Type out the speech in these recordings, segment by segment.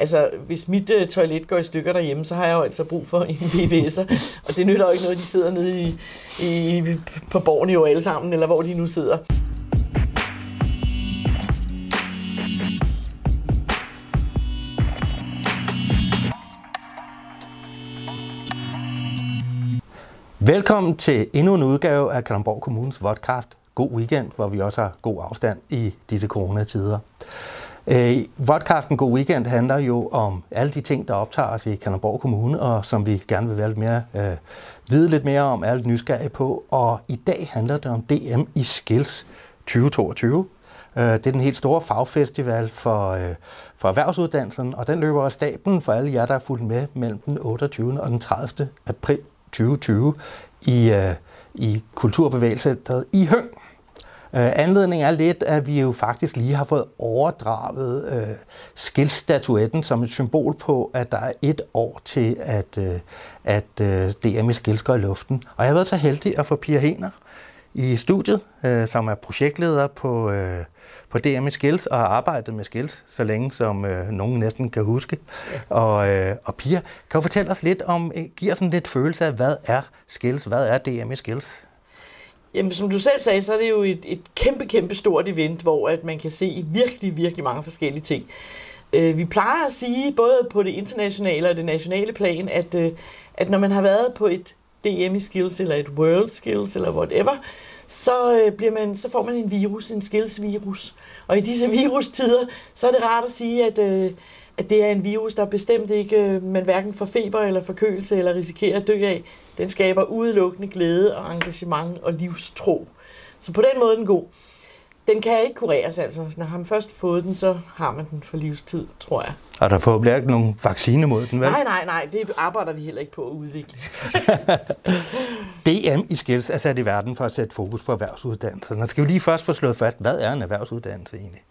altså, hvis mit øh, toilet går i stykker derhjemme, så har jeg jo altså brug for en VVS'er, og det nytter jo ikke noget, de sidder nede i, i, på borgen jo alle sammen, eller hvor de nu sidder. Velkommen til endnu en udgave af Kalamborg Kommunes podcast. God weekend, hvor vi også har god afstand i disse coronatider. Øh, vodcasten God Weekend handler jo om alle de ting, der optager os i Kalundborg Kommune, og som vi gerne vil være lidt mere, øh, vide lidt mere om, er lidt nysgerrige på. Og i dag handler det om DM i Skills 2022. Øh, det er den helt store fagfestival for, øh, for erhvervsuddannelsen, og den løber af staben for alle jer, der er fulgt med mellem den 28. og den 30. april 2020 i, øh, i Kulturbevægelsen i Høng. Øh, anledningen er lidt, at vi jo faktisk lige har fået overdraget øh, skilstatuetten som et symbol på, at der er et år til, at, øh, at øh, DM i skils går i luften. Og jeg har været så heldig at få Pia Hener i studiet, øh, som er projektleder på, øh, på DM i Skills og har arbejdet med Skills så længe, som øh, nogen næsten kan huske. Og, øh, og Pia, kan du fortælle os lidt om, giver sådan lidt følelse af, hvad er Skills? Hvad er DM i Skills? Jamen, som du selv sagde, så er det jo et, et kæmpe, kæmpe stort event, hvor at man kan se virkelig, virkelig mange forskellige ting. Øh, vi plejer at sige, både på det internationale og det nationale plan, at, øh, at når man har været på et DM i Skills, eller et World Skills, eller whatever, så, øh, bliver man, så får man en virus, en skills-virus. Og i disse virustider, så er det rart at sige, at, øh, at det er en virus, der bestemt ikke, øh, man hverken får feber eller forkølelse eller risikerer at dø af. Den skaber udelukkende glæde og engagement og livstro. Så på den måde er den god. Den kan ikke kureres, altså. Når man først fået den, så har man den for livstid, tror jeg. Og der forhåbentlig ikke nogen vaccine mod den, vel? Nej, nej, nej. Det arbejder vi heller ikke på at udvikle. DM i Skills er sat i verden for at sætte fokus på erhvervsuddannelserne. Skal vi lige først få slået fast, hvad er en erhvervsuddannelse egentlig?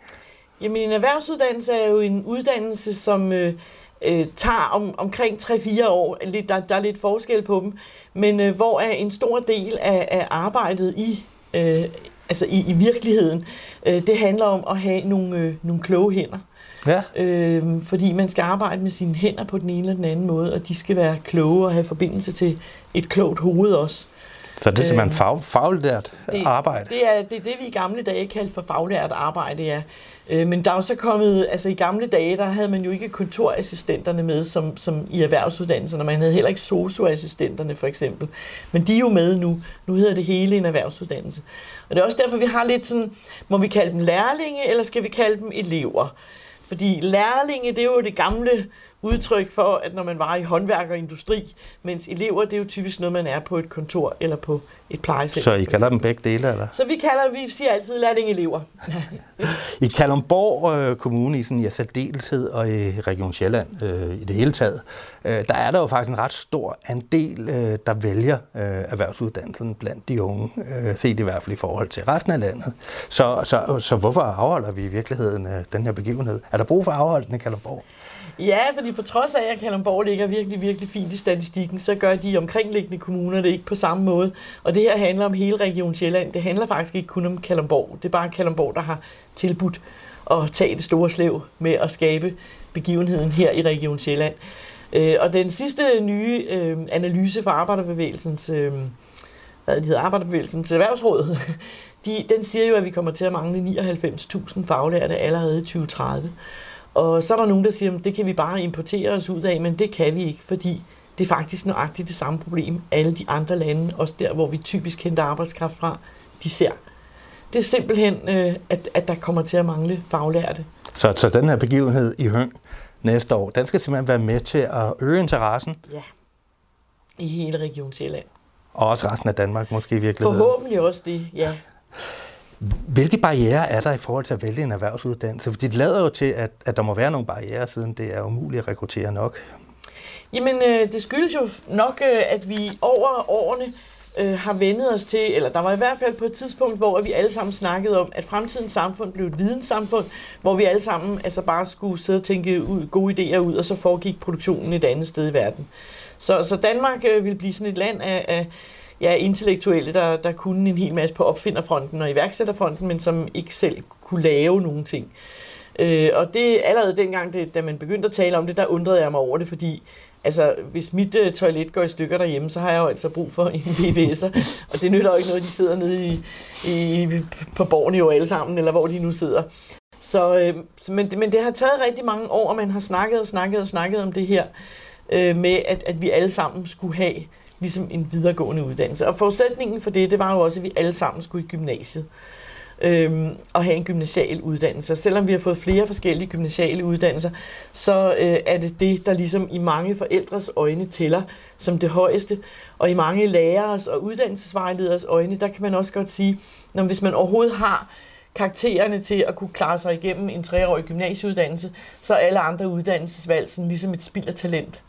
Jamen, en erhvervsuddannelse er jo en uddannelse, som øh, øh, tager om, omkring 3-4 år. Der, der er lidt forskel på dem. Men øh, hvor er en stor del af, af arbejdet i, øh, altså i, i virkeligheden, øh, det handler om at have nogle, øh, nogle kloge hænder. Ja. Øh, fordi man skal arbejde med sine hænder på den ene eller den anden måde, og de skal være kloge og have forbindelse til et klogt hoved også. Så det er simpelthen fag, faglært det, arbejde? Det er, det er det, vi i gamle dage kaldte for faglært arbejde, ja. Øh, men der er jo så kommet, altså i gamle dage, der havde man jo ikke kontorassistenterne med, som, som i erhvervsuddannelserne. Man havde heller ikke socioassistenterne for eksempel. Men de er jo med nu. Nu hedder det hele en erhvervsuddannelse. Og det er også derfor, vi har lidt sådan, må vi kalde dem lærlinge, eller skal vi kalde dem elever? Fordi lærlinge, det er jo det gamle udtryk for, at når man var i håndværk og industri, mens elever, det er jo typisk noget, man er på et kontor eller på et plejecenter. Så I kalder dem begge dele, eller? Så vi kalder, vi siger altid lærlinge-elever. I Kalundborg øh, Kommune, i sådan i særdeleshed og i Region Sjælland øh, i det hele taget, øh, der er der jo faktisk en ret stor andel, øh, der vælger øh, erhvervsuddannelsen blandt de unge, øh, set i hvert fald i forhold til resten af landet. Så, så, så hvorfor afholder vi i virkeligheden øh, den her begivenhed? Er der brug for at afholde den i Kalundborg? Ja, fordi på trods af, at Kalundborg ligger virkelig, virkelig fint i statistikken, så gør de omkringliggende kommuner det ikke på samme måde. Og det her handler om hele Region Sjælland. Det handler faktisk ikke kun om Kalundborg. Det er bare Kalundborg, der har tilbudt at tage det store slev med at skabe begivenheden her i Region Sjælland. Øh, og den sidste nye øh, analyse fra arbejderbevægelsens, øh, hvad det hedder, arbejderbevægelsens erhvervsråd, de, den siger jo, at vi kommer til at mangle 99.000 faglærte allerede i 2030. Og så er der nogen, der siger, at det kan vi bare importere os ud af, men det kan vi ikke, fordi det er faktisk nøjagtigt det samme problem, alle de andre lande, også der, hvor vi typisk henter arbejdskraft fra, de ser. Det er simpelthen, øh, at, at der kommer til at mangle faglærte. Så, så den her begivenhed i Høng næste år, den skal simpelthen være med til at øge interessen? Ja, i hele Region Sjælland. Og også resten af Danmark måske i virkeligheden? Forhåbentlig også det, ja. Hvilke barriere er der i forhold til at vælge en erhvervsuddannelse? Fordi det lader jo til, at, at der må være nogle barriere, siden det er umuligt at rekruttere nok. Jamen, øh, det skyldes jo nok, øh, at vi over årene øh, har vendet os til, eller der var i hvert fald på et tidspunkt, hvor vi alle sammen snakkede om, at fremtidens samfund blev et videnssamfund, hvor vi alle sammen altså bare skulle sidde og tænke ud, gode idéer ud, og så foregik produktionen et andet sted i verden. Så, så Danmark øh, ville blive sådan et land af, af ja, intellektuelle, der, der kunne en hel masse på opfinderfronten og iværksætterfronten, men som ikke selv kunne lave nogen ting. Øh, og det allerede dengang, det, da man begyndte at tale om det, der undrede jeg mig over det, fordi altså, hvis mit øh, toilet går i stykker derhjemme, så har jeg jo altså brug for en VVS'er, og det nytter jo ikke noget, de sidder nede i, i, på borgen jo alle sammen, eller hvor de nu sidder. Så, øh, men, men det har taget rigtig mange år, og man har snakket og snakket og snakket om det her, øh, med at, at vi alle sammen skulle have ligesom en videregående uddannelse. Og forudsætningen for det, det var jo også, at vi alle sammen skulle i gymnasiet øhm, og have en gymnasial uddannelse. Og selvom vi har fået flere forskellige gymnasiale uddannelser, så øh, er det det, der ligesom i mange forældres øjne tæller som det højeste. Og i mange læreres og uddannelsesvejlederes øjne, der kan man også godt sige, når hvis man overhovedet har karaktererne til at kunne klare sig igennem en treårig gymnasieuddannelse, så er alle andre uddannelsesvalg sådan ligesom et spild af talent.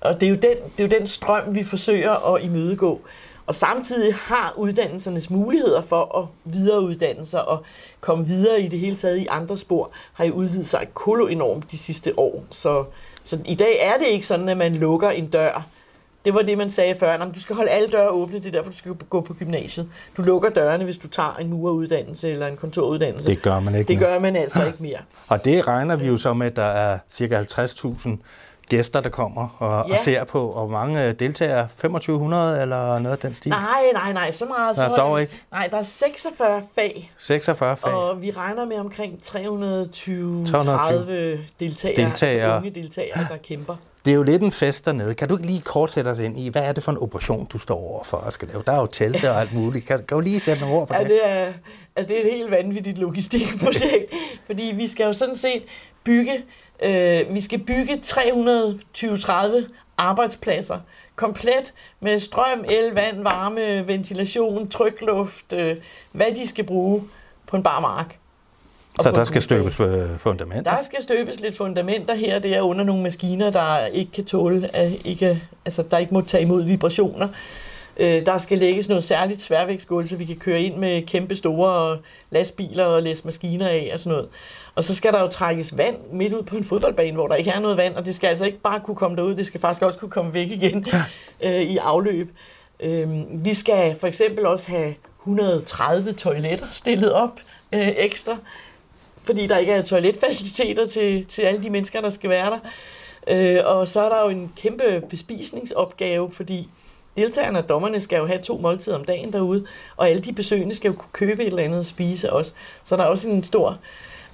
Og det er, jo den, det er jo den strøm, vi forsøger at imødegå. Og samtidig har uddannelsernes muligheder for at videreuddanne sig og komme videre i det hele taget i andre spor, har jo udvidet sig kolo enormt de sidste år. Så, så i dag er det ikke sådan, at man lukker en dør. Det var det, man sagde før. Nå, du skal holde alle døre åbne, det er derfor, du skal gå på gymnasiet. Du lukker dørene, hvis du tager en mureruddannelse eller en kontoruddannelse. Det gør man ikke Det gør man altså ikke mere. Og det regner vi jo så med, at der er ca. 50.000 gæster, der kommer og, ja. og ser på, og mange deltagere, 2500 eller noget af den stil? Nej, nej, nej, så meget. Så er ikke? Nej, der er 46 fag. 46 fag. Og vi regner med omkring 320-30 deltagere, deltagere. Altså unge deltagere, der kæmper. Det er jo lidt en fest dernede. Kan du ikke lige kort sætte os ind i, hvad er det for en operation, du står over for at skal lave? Der er jo telte og alt muligt. Kan, kan du lige sætte nogle ord på ja, det? det er, altså det er et helt vanvittigt logistikprojekt, fordi vi skal jo sådan set bygge, øh, vi skal bygge 320-30 arbejdspladser, komplet med strøm, el, vand, varme, ventilation, trykluft, øh, hvad de skal bruge på en bar mark. Så der skal støbes øh, fundamenter? Der skal støbes lidt fundamenter her det er under nogle maskiner, der ikke kan tåle, at ikke, altså der ikke må tage imod vibrationer. Øh, der skal lægges noget særligt sværvægtsgulv, så vi kan køre ind med kæmpe store lastbiler og læse maskiner af og sådan noget. Og så skal der jo trækkes vand midt ud på en fodboldbane, hvor der ikke er noget vand, og det skal altså ikke bare kunne komme derud, det skal faktisk også kunne komme væk igen øh, i afløb. Øh, vi skal for eksempel også have 130 toiletter stillet op øh, ekstra, fordi der ikke er toiletfaciliteter til, til alle de mennesker, der skal være der. Øh, og så er der jo en kæmpe bespisningsopgave, fordi deltagerne og dommerne skal jo have to måltider om dagen derude, og alle de besøgende skal jo kunne købe et eller andet og spise også. Så der er også en stor...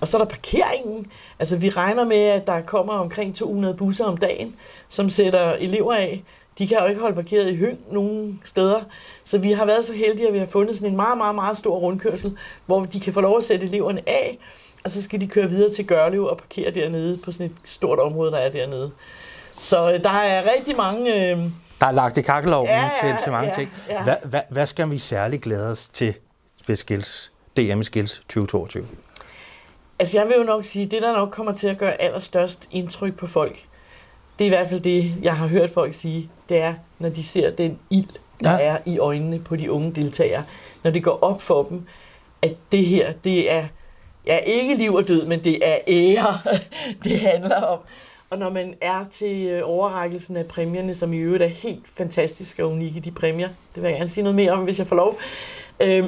Og så er der parkeringen. Altså vi regner med, at der kommer omkring 200 busser om dagen, som sætter elever af. De kan jo ikke holde parkeret i høng nogen steder. Så vi har været så heldige, at vi har fundet sådan en meget, meget, meget stor rundkørsel, hvor de kan få lov at sætte eleverne af, og så skal de køre videre til Gørlev og parkere dernede på sådan et stort område, der er dernede. Så øh, der er rigtig mange... Øh, der er lagt i kakkelovnen ja, til, til mange ja, ting. Ja. Hvad, hvad, hvad skal vi særligt glæde os til ved Skills, DM Skills 2022? Altså jeg vil jo nok sige, at det der nok kommer til at gøre allerstørst indtryk på folk, det er i hvert fald det, jeg har hørt folk sige, det er, når de ser den ild, der ja. er i øjnene på de unge deltagere. Når det går op for dem, at det her, det er ja, ikke liv og død, men det er ære, det handler om. Og når man er til øh, overrækkelsen af præmierne, som i øvrigt er helt fantastiske og unikke, de præmier, det vil jeg gerne sige noget mere om, hvis jeg får lov. Øh,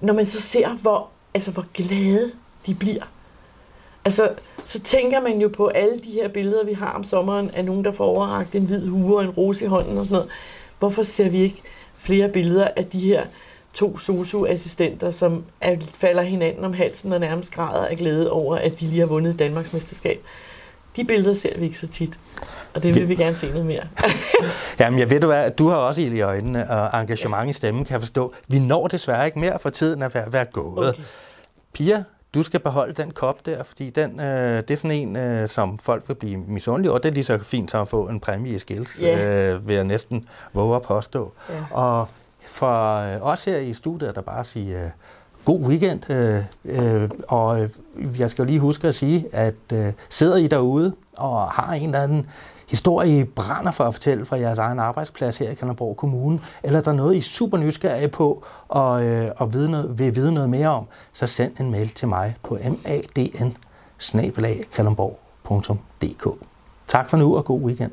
når man så ser, hvor, altså, hvor glade de bliver. Altså, så tænker man jo på alle de her billeder, vi har om sommeren, af nogen, der får overragt en hvid hue og en rose i hånden og sådan noget. Hvorfor ser vi ikke flere billeder af de her to sosu-assistenter, som er, falder hinanden om halsen og nærmest græder af glæde over, at de lige har vundet Danmarks mesterskab. De billeder ser vi ikke så tit, og det vil vi gerne se noget mere. Jamen, jeg ved du hvad, du har også ild i øjnene og engagement ja. i stemmen, kan jeg forstå. Vi når desværre ikke mere for tiden at være, gået. Okay. Pia, du skal beholde den kop der, fordi den, øh, det er sådan en, øh, som folk vil blive misundelige og det er lige så fint som at få en præmie i skills, yeah. øh, vil jeg næsten våge at påstå. Yeah. Og for øh, os her i studiet der bare sige øh, god weekend. Øh, øh, og øh, jeg skal lige huske at sige, at øh, sidder I derude og har en eller anden historie, I brænder for at fortælle fra jeres egen arbejdsplads her i Kalundborg Kommune, eller der er noget, I er super nysgerrige på og, øh, og vide noget, vil vide noget mere om, så send en mail til mig på madn Tak for nu og god weekend.